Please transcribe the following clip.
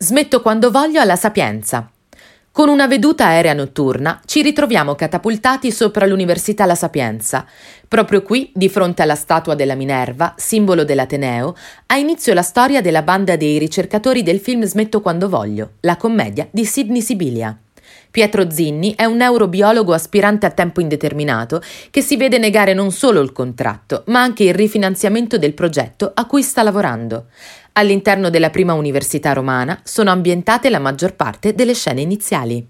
Smetto quando voglio alla Sapienza. Con una veduta aerea notturna ci ritroviamo catapultati sopra l'Università La Sapienza. Proprio qui, di fronte alla statua della Minerva, simbolo dell'Ateneo, ha inizio la storia della banda dei ricercatori del film Smetto quando voglio, la commedia di Sidney Sibilia. Pietro Zinni è un neurobiologo aspirante a tempo indeterminato che si vede negare non solo il contratto, ma anche il rifinanziamento del progetto a cui sta lavorando. All'interno della prima università romana sono ambientate la maggior parte delle scene iniziali.